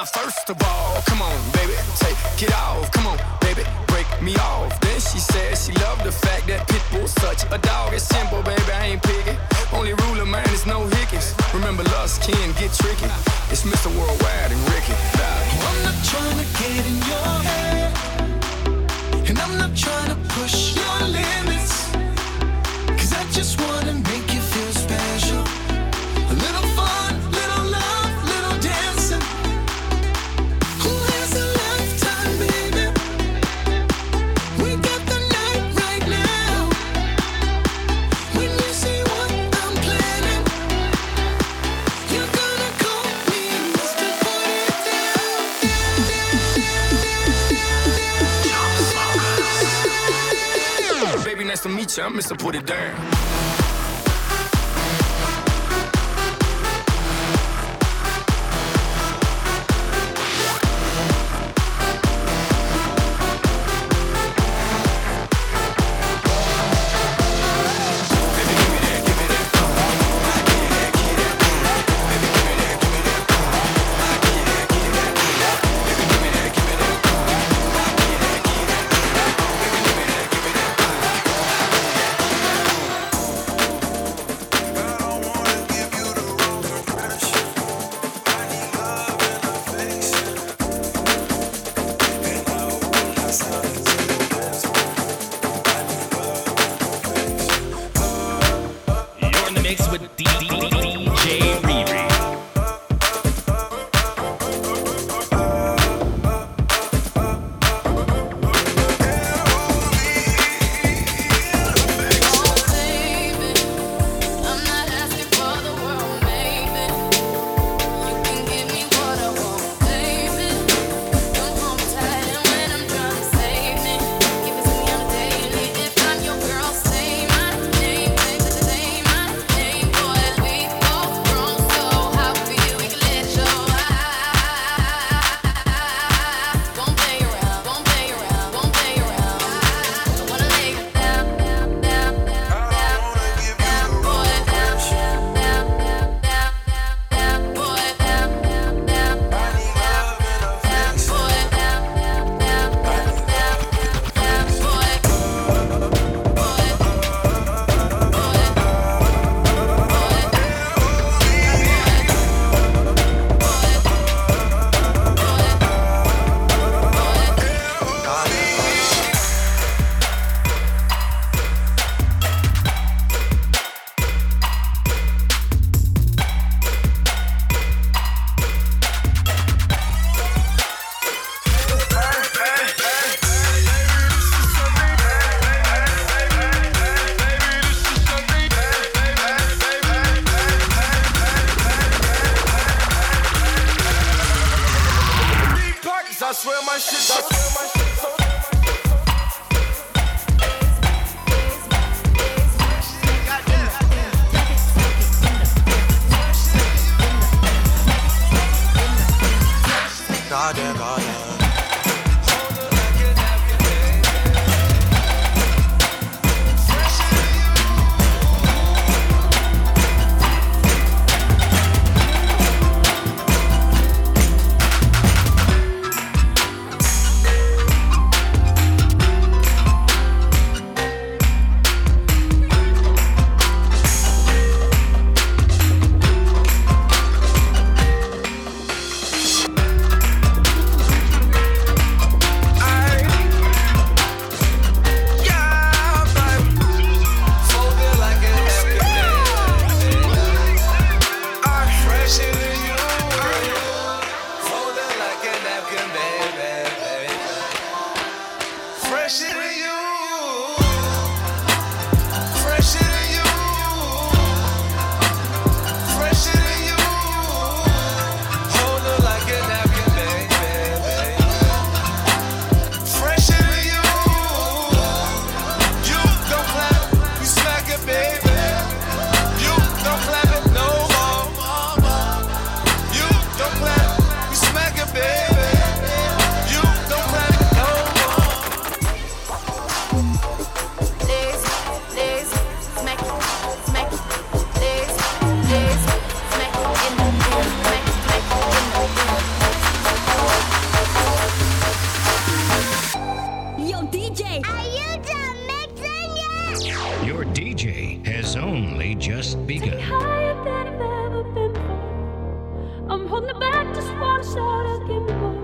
Now, first of all, come on, baby, take it off. Come on, baby, break me off. Then she said she loved the fact that Pitbull's such a dog. It's simple, baby, I ain't picky. Only rule of mine is no hickeys. Remember, lust can get tricky. It's Mr. Worldwide and Ricky. I'm not trying to get in your head. And I'm not trying to push your limits. Cause I just wanna make you feel special. A little To put it down. Yo, DJ! Are you done mixing yet? Your DJ has only just begun. I'm holding back, just wanna shout out, give me more.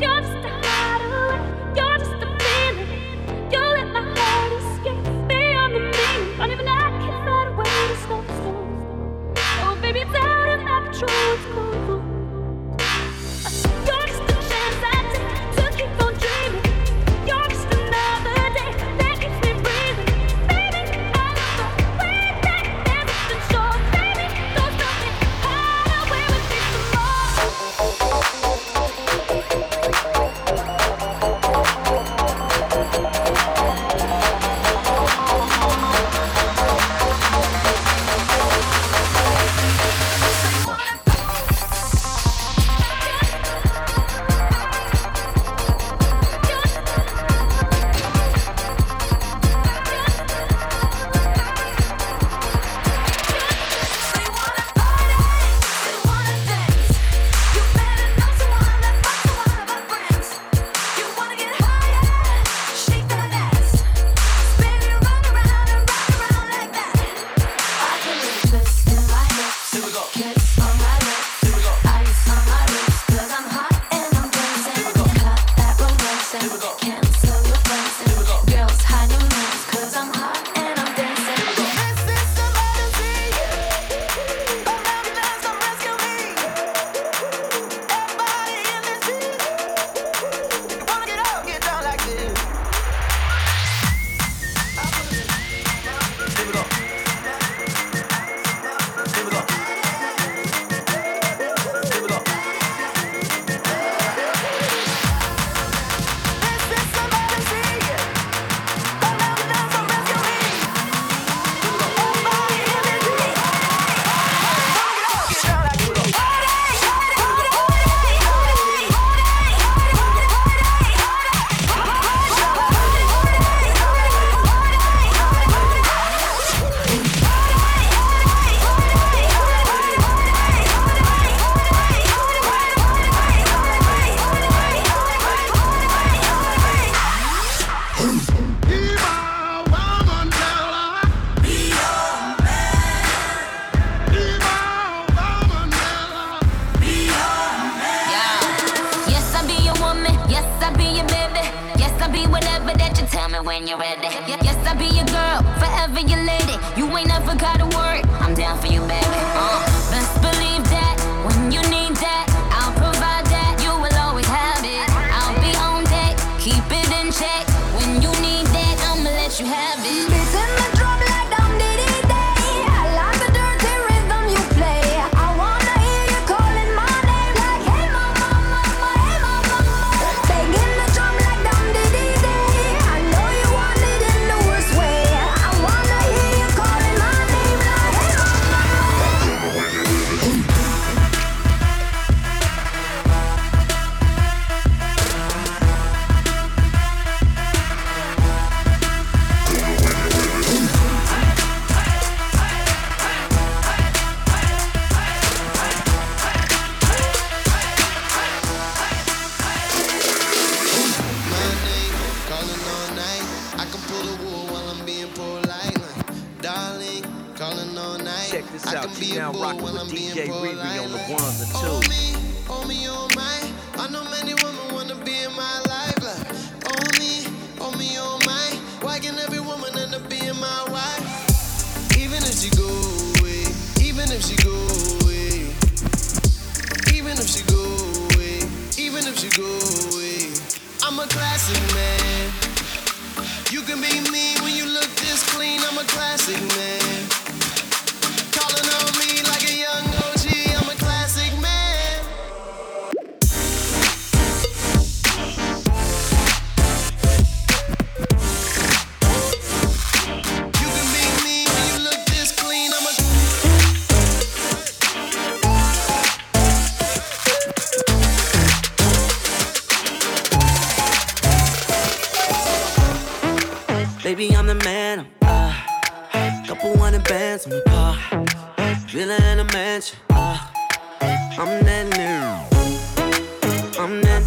You're just a hideaway, you're just a feeling. You let my heart escape the. Don't even can find a way to stop. Oh, baby, it's out of my control. I'm a classic man. bands on the car. Villa in a mansion. Ah, I'm that new. I'm that.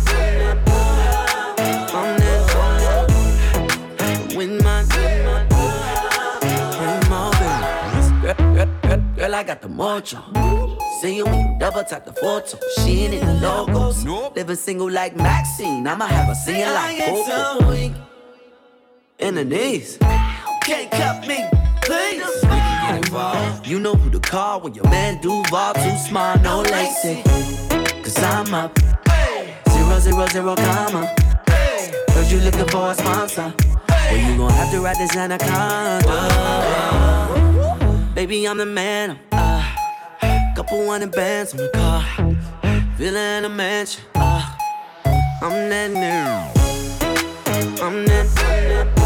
Girl, I got the mojo. See you when you double tap the photo. She ain't in the logos. Nope. Living single like Maxine. I'ma have a scene like Coco. In the knees. Can't cut me, please involved. You know who to call when your man Duval too smart, no lacy. Cause I'm up. Zero, zero, zero, comma. Heard you looking for a sponsor. Well, you gon' have to ride this anaconda. Baby, I'm the man. Uh, couple hundred bands on the car. Villa in a mansion. Uh, I'm that new. I'm that. I'm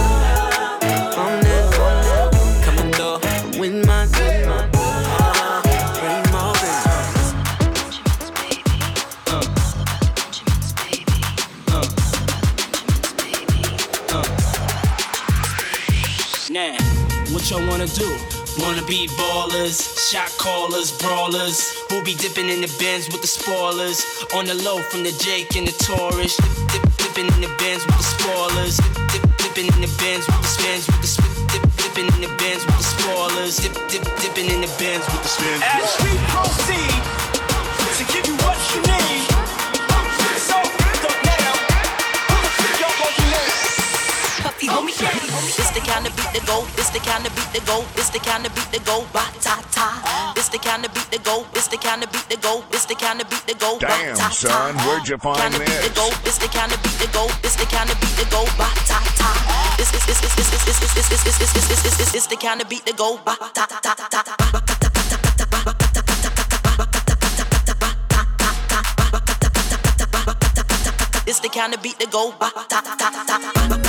wanna do? Wanna be ballers, shot callers, brawlers. Who be dipping in the bins with the spoilers? On the low from the Jake and the Taurus. Dip, dip, dipping in the bins with the spoilers. Dip, dip, dipping in the bins with the spins with the spit. Dip, dipping in the bins with the spoilers. Dip, dip, dipping in the bins with the spins. As we proceed to give you what you need. So, don't now. Y'all gon' do this. Puffy, homie, This the kind of beat that go. This the kind of beat that go. This the kind of beat that go. Ba ta ta. This the kind of beat that go. This the kind of beat that go. This the kind of beat that go. Damn, son, where'd you find Kinda beat this? that go. This the kind of beat that go. This the kind of beat that go. Ba ta ta. This this this this this this this this this this this this this this this this the kind of beat that go. Ba ta ta ta ta ta. Ta ta ta ta ta. Ba ta ta ta ta ta. Ba ta ta ta ta ta. Ba ta ta ta ta ta. Ba ta ta ta ta ta. Ba ta ta ta ta ta. This the kind of beat that go. Ba ta ta ta ta ta. Ba ta ta ta ta ta.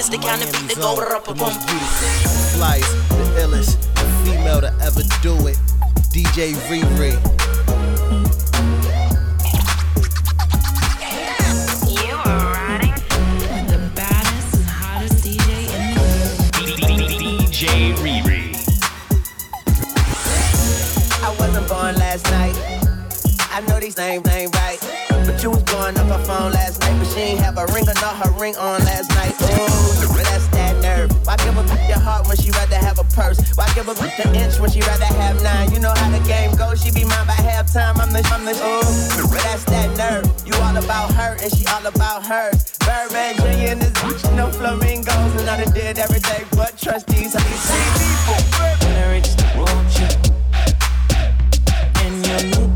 This the kind of beat that go own, rap the a most bum. beautiful, flyest, the illest, the female to ever do it. DJ ReRe. You are riding the baddest and hottest DJ in the DJ ReRe. I wasn't born last night. I know these names ain't right. You was blowing up her phone last night. But she ain't have a ring or not her ring on last night. Ooh, that's that nerve. Why give a bitch your heart when she rather have a purse? Why give a bitch an inch when she rather have nine? You know how the game goes. She be mine by halftime. I'm the, I'm the, ooh, that's that nerve. You all about her and she all about hers. Birdman Jr. and this bitch, no flamingos. And I done did everything but trust these. I these people. The road, you and your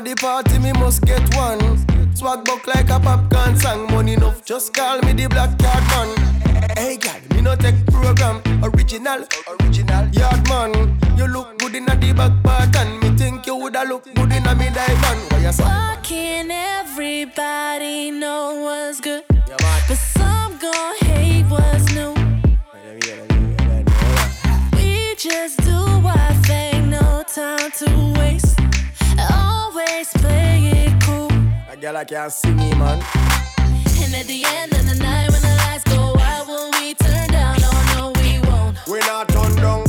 at the party, me must get one. Swag buck like a popcorn song. Money enough, just call me the black card man. Hey girl, me no take program. Original, original. Yard man, you look good in the back part and me think you woulda look good in a me diamond. Why you say? Can't everybody know what's good? Yeah. But some gon' hate what's new. We just do our thing, no time to waste. Always play it cool. A girl I can't see me, man. And at the end of the night, when the lights go out, will we turn down? Oh no, we won't. We're not turn down.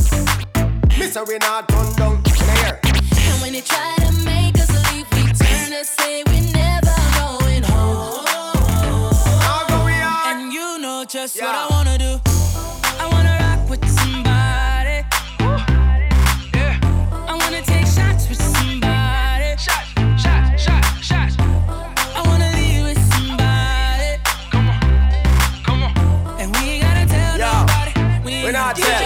Mister, we're not turn down. A year. And when they try to make us leave, we turn and say we're never going home. We are. And you know just what I wanna do. Yeah.